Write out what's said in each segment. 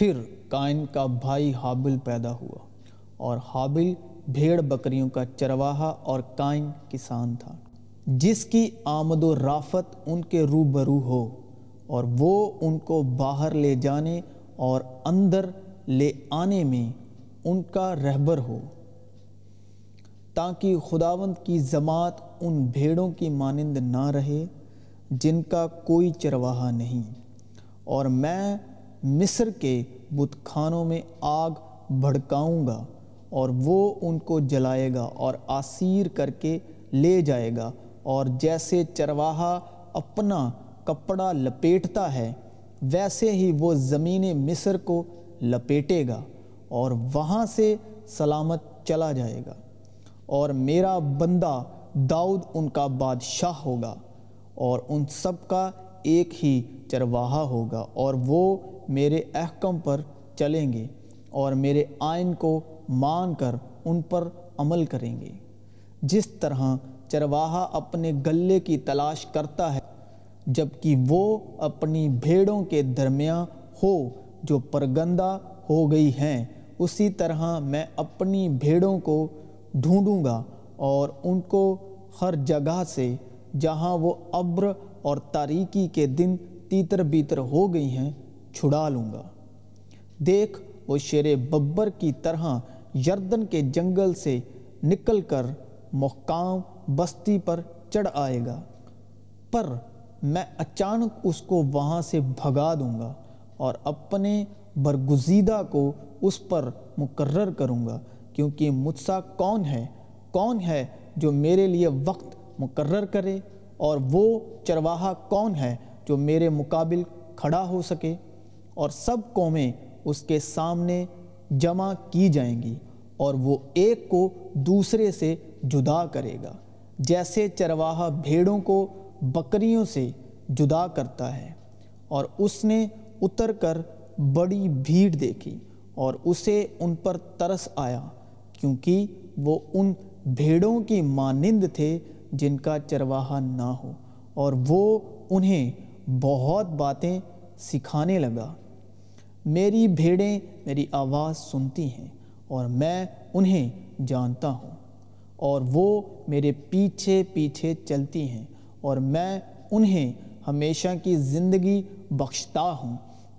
پھر کائن کا بھائی حابل پیدا ہوا اور حابل بھیڑ بکریوں کا چرواہا اور کائن کسان تھا۔ جس کی آمد و رافت ان کے روبرو ہو اور وہ ان کو باہر لے جانے اور اندر لے آنے میں ان کا رہبر ہو، تاکہ خداوند کی ذماعت ان بھیڑوں کی مانند نہ رہے جن کا کوئی چرواہا نہیں۔ اور میں مصر کے بت خانوں میں آگ بھڑکاؤں گا اور وہ ان کو جلائے گا اور آسیر کر کے لے جائے گا اور جیسے چرواہا اپنا کپڑا لپیٹتا ہے، ویسے ہی وہ زمین مصر کو لپیٹے گا اور وہاں سے سلامت چلا جائے گا۔ اور میرا بندہ داؤد ان کا بادشاہ ہوگا اور ان سب کا ایک ہی چرواہا ہوگا اور وہ میرے احکم پر چلیں گے اور میرے آئین کو مان کر ان پر عمل کریں گے۔ جس طرح چرواہا اپنے گلے کی تلاش کرتا ہے، جبکہ وہ اپنی بھیڑوں کے درمیان ہو جو پرگندہ ہو گئی ہیں، اسی طرح میں اپنی بھیڑوں کو ڈھونڈوں گا اور ان کو ہر جگہ سے جہاں وہ ابر اور تاریکی کے دن تیتر بیتر ہو گئی ہیں، چھڑا لوں گا۔ دیکھ، وہ شیر ببر کی طرح یردن کے جنگل سے نکل کر محکام بستی پر چڑھ آئے گا۔ پر میں اچانک اس کو وہاں سے بھگا دوں گا اور اپنے برگزیدہ کو اس پر مقرر کروں گا، کیونکہ مجھ سا کون ہے کون ہے جو میرے لیے وقت مقرر کرے؟ اور وہ چرواہا کون ہے جو میرے مقابل کھڑا ہو سکے اور سب قومیں اس کے سامنے جمع کی جائیں گی اور وہ ایک کو دوسرے سے جدا کرے گا، جیسے چرواہا بھیڑوں کو بکریوں سے جدا کرتا ہے۔ اور اس نے اتر کر بڑی بھیڑ دیکھی اور اسے ان پر ترس آیا، کیونکہ وہ ان بھیڑوں کی مانند تھے جن کا چرواہا نہ ہو۔ اور وہ انہیں بہت باتیں سکھانے لگا۔ میری بھیڑیں میری آواز سنتی ہیں اور میں انہیں جانتا ہوں۔ اور وہ میرے پیچھے پیچھے چلتی ہیں اور میں انہیں ہمیشہ کی زندگی بخشتا ہوں۔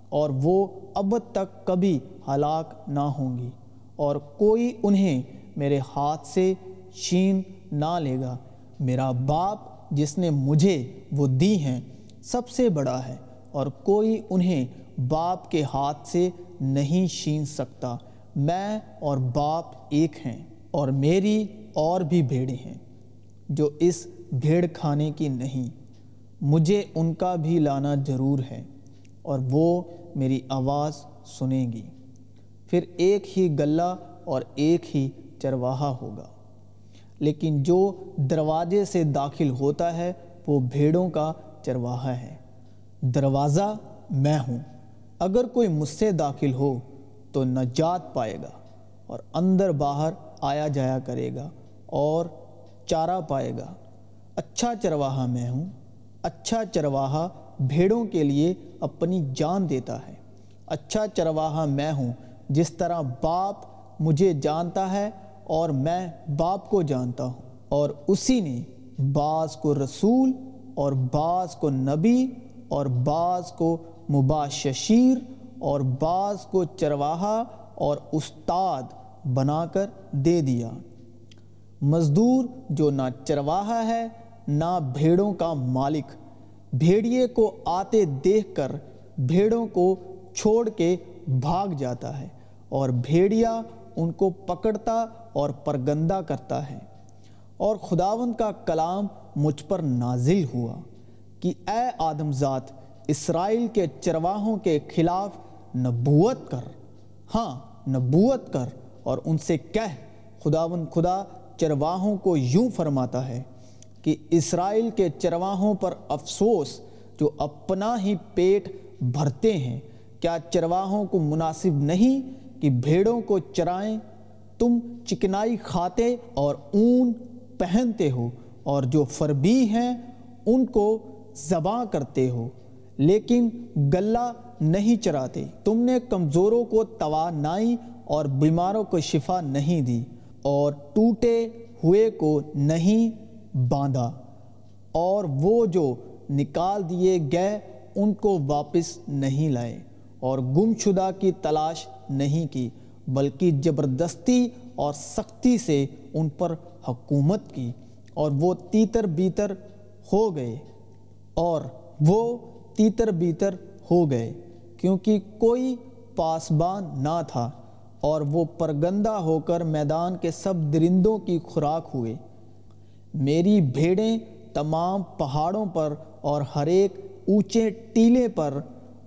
اور وہ اب تک کبھی ہلاک نہ ہوں گی۔ اور کوئی انہیں میرے ہاتھ سے چھین نہ لے گا۔ میرا باپ جس نے مجھے وہ دی ہیں سب سے بڑا ہے اور کوئی انہیں باپ کے ہاتھ سے نہیں چھین سکتا۔ میں اور باپ ایک ہیں اور میری اور بھی بھیڑیں ہیں جو اس بھیڑ کھانے کی نہیں۔ مجھے ان کا بھی لانا ضرور ہے اور وہ میری آواز سنیں گی۔ پھر ایک ہی گلہ اور ایک ہی چرواہا ہوگا۔ لیکن جو دروازے سے داخل ہوتا ہے، وہ بھیڑوں کا چرواہا ہے۔ دروازہ میں ہوں۔ اگر کوئی مجھ سے داخل ہو، تو نجات پائے گا اور اندر باہر آیا جایا کرے گا اور چارہ پائے گا۔ اچھا چرواہا میں ہوں۔ اچھا چرواہا بھیڑوں کے لیے اپنی جان دیتا ہے۔ اچھا چرواہا میں ہوں۔ جس طرح باپ مجھے جانتا ہے اور میں باپ کو جانتا ہوں۔ اور اسی نے بعض کو رسول اور بعض کو نبی اور بعض کو مباششیر اور بعض کو چرواہا اور استاد بنا کر دے دیا۔ مزدور جو نہ چرواہا ہے، نہ بھیڑوں کا مالک۔ بھیڑیے کو آتے دیکھ کر بھیڑوں کو چھوڑ کے بھاگ جاتا ہے۔ اور بھیڑیا ان کو پکڑتا اور پرگندہ کرتا ہے۔ اور خداون کا کلام مجھ پر نازل ہوا کہ اے آدم ذات، اسرائیل کے چرواہوں کے خلاف نبوت کر۔ ہاں نبوت کر اور ان سے کہہ خداون خدا چرواہوں کو یوں فرماتا ہے کہ اسرائیل کے چرواہوں پر افسوس جو اپنا ہی پیٹ بھرتے ہیں، کیا چرواہوں کو مناسب نہیں کہ بھیڑوں کو چرائیں، تم چکنائی کھاتے اور اون پہنتے ہو اور جو فربی ہیں، ان کو زباں کرتے ہو، لیکن گلہ نہیں چراتے۔ تم نے کمزوروں کو توانائی اور بیماروں کو شفا نہیں دی اور ٹوٹے ہوئے کو نہیں باندھا۔ اور وہ جو نکال دیے گئے، ان کو واپس نہیں لائے۔ اور گم شدہ کی تلاش نہیں کی، بلکہ زبردستی اور سختی سے ان پر حکومت کی اور وہ تیتر بیتر ہو گئے اور وہ تیتر بیتر ہو گئے، کیونکہ کوئی پاسبان نہ تھا اور وہ پرگندہ ہو کر میدان کے سب درندوں کی خوراک ہوئے۔ میری بھیڑیں تمام پہاڑوں پر اور ہر ایک اونچے ٹیلے پر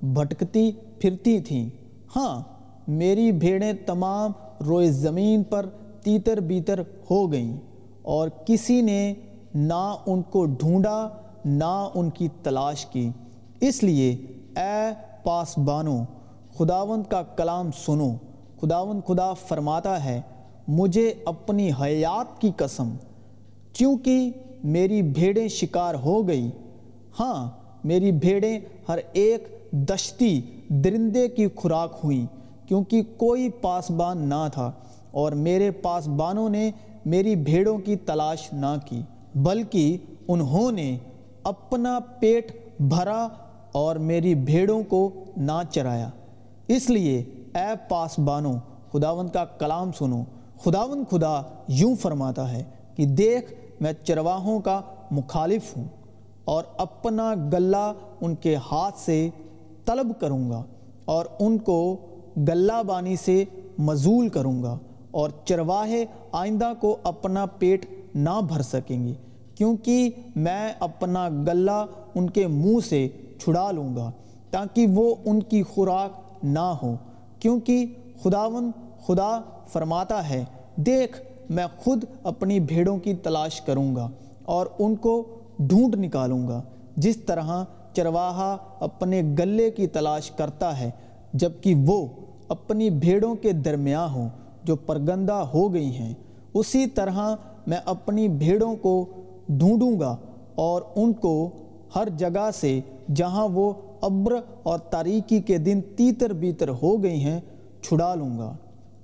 بھٹکتی پھرتی تھیں۔ ہاں میری بھیڑیں تمام روئے زمین پر تیتر بیتر ہو گئیں اور کسی نے نہ ان کو ڈھونڈا، نہ ان کی تلاش کی۔ اس لیے اے پاسبانوں، خداوند کا کلام سنو۔ خداوند خدا فرماتا ہے، مجھے اپنی حیات کی قسم، چونکہ میری بھیڑیں شکار ہو گئی ہاں میری بھیڑیں ہر ایک دشتی درندے کی خوراک ہوئیں۔ کیونکہ کوئی پاسبان نہ تھا اور میرے پاسبانوں نے میری بھیڑوں کی تلاش نہ کی، بلکہ انہوں نے اپنا پیٹ بھرا اور میری بھیڑوں کو نہ چرایا۔ اس لیے اے پاسبانوں، خداوند کا کلام سنو۔ خداوند خدا یوں فرماتا ہے کہ دیکھ، میں چرواہوں کا مخالف ہوں اور اپنا گلہ ان کے ہاتھ سے طلب کروں گا اور ان کو گلہ بانی سے مزول کروں گا اور چرواہے آئندہ کو اپنا پیٹ نہ بھر سکیں گے کیونکہ میں اپنا گلہ ان کے منہ سے چھڑا لوں گا تاکہ وہ ان کی خوراک نہ ہو کیونکہ خداون خدا فرماتا ہے، دیکھ، میں خود اپنی بھیڑوں کی تلاش کروں گا اور ان کو ڈھونڈ نکالوں گا۔ جس طرح چرواہا اپنے گلے کی تلاش کرتا ہے، جبکہ وہ اپنی بھیڑوں کے درمیان ہوں جو پرگندہ ہو گئی ہیں۔ اسی طرح میں اپنی بھیڑوں کو ڈھونڈوں گا اور ان کو ہر جگہ سے جہاں وہ ابر اور تاریکی کے دن تیتر بیتر ہو گئی ہیں، چھڑا لوں گا۔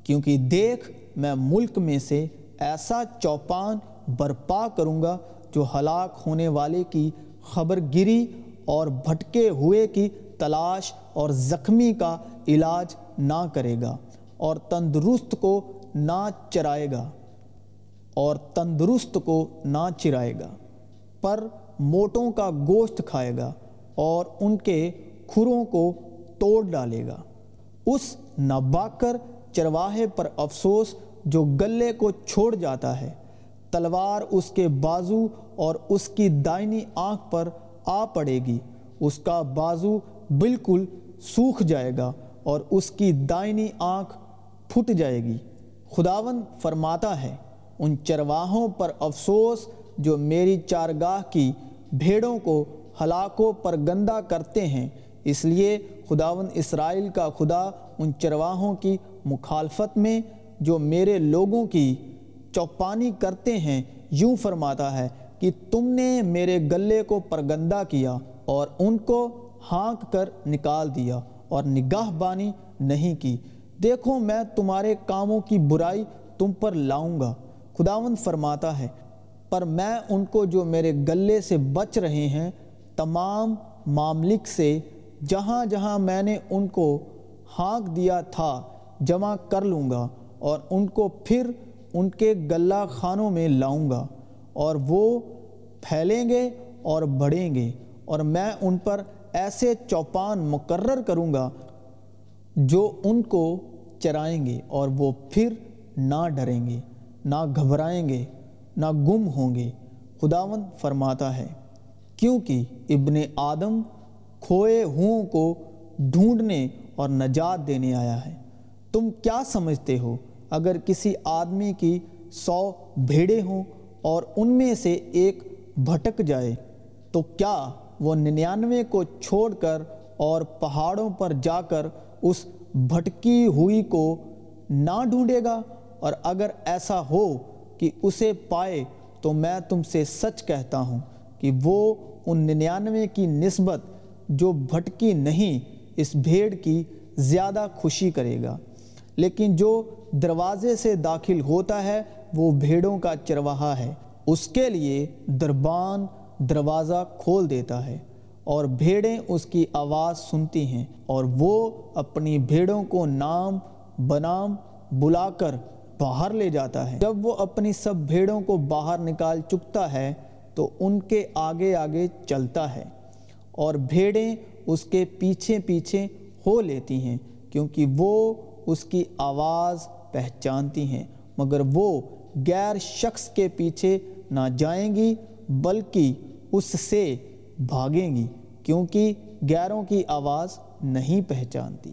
کیونکہ دیکھ، میں ملک میں سے ایسا چوپان برپا کروں گا جو ہلاک ہونے والے کی خبر گری اور بھٹکے ہوئے کی تلاش اور زخمی کا علاج نہ کرے گا اور تندرست کو نہ چرائے گا، اور تندرست کو نہ چرائے گا، پر موٹوں کا گوشت کھائے گا اور ان کے کھروں کو توڑ ڈالے گا۔ اس نباکر چرواہے پر افسوس جو گلے کو چھوڑ جاتا ہے، تلوار اس کے بازو اور اس کی دائنی آنکھ پر آ پڑے گی، اس کا بازو بالکل سوکھ جائے گا اور اس کی دائنی آنکھ پھٹ جائے گی۔ خداون فرماتا ہے، ان چرواہوں پر افسوس جو میری چارگاہ کی بھیڑوں کو ہلاکوں پر گندہ کرتے ہیں۔ اس لیے خداون اسرائیل کا خدا ان چرواہوں کی مخالفت میں جو میرے لوگوں کی چوپانی کرتے ہیں، یوں فرماتا ہے کہ تم نے میرے گلے کو پرگندہ کیا اور ان کو ہانک کر نکال دیا۔ اور نگاہ بانی نہیں کی۔ دیکھو، میں تمہارے کاموں کی برائی تم پر لاؤں گا۔ خداون فرماتا ہے، پر میں ان کو جو میرے گلے سے بچ رہے ہیں، تمام معاملک سے جہاں جہاں میں نے ان کو ہانک دیا تھا، جمع کر لوں گا اور ان کو پھر ان کے گلہ خانوں میں لاؤں گا اور وہ پھیلیں گے اور بڑھیں گے اور میں ان پر ایسے چوپان مقرر کروں گا جو ان کو چرائیں گے اور وہ پھر نہ ڈریں گے، نہ گھبرائیں گے، نہ گم ہوں گے۔ خداون فرماتا ہے، کیونکہ ابن آدم کھوئے ہوں کو ڈھونڈنے اور نجات دینے آیا ہے۔ تم کیا سمجھتے ہو؟ اگر کسی آدمی کی سو بھیڑے ہوں اور ان میں سے ایک بھٹک جائے تو کیا وہ ننانوے کو چھوڑ کر اور پہاڑوں پر جا کر اس بھٹکی ہوئی کو نہ ڈھونڈے گا۔ اور اگر ایسا ہو کہ اسے پائے تو میں تم سے سچ کہتا ہوں کہ وہ ان ننانوے کی نسبت جو بھٹکی نہیں، اس بھیڑ کی زیادہ خوشی کرے گا۔ لیکن جو دروازے سے داخل ہوتا ہے وہ بھیڑوں کا چرواہا ہے۔ اس کے لیے دربان دروازہ کھول دیتا ہے اور بھیڑیں اس کی آواز سنتی ہیں اور وہ اپنی بھیڑوں کو نام، بنام بلا کر باہر لے جاتا ہے۔ جب وہ اپنی سب بھیڑوں کو باہر نکال چکتا ہے تو ان کے آگے آگے چلتا ہے اور بھیڑیں اس کے پیچھے پیچھے ہو لیتی ہیں کیونکہ وہ اس کی آواز پہچانتی ہیں۔ مگر وہ غیر شخص کے پیچھے نہ جائیں گی، بلکہ اس سے بھاگیں گی کیونکہ گیاروں کی آواز نہیں پہچانتی۔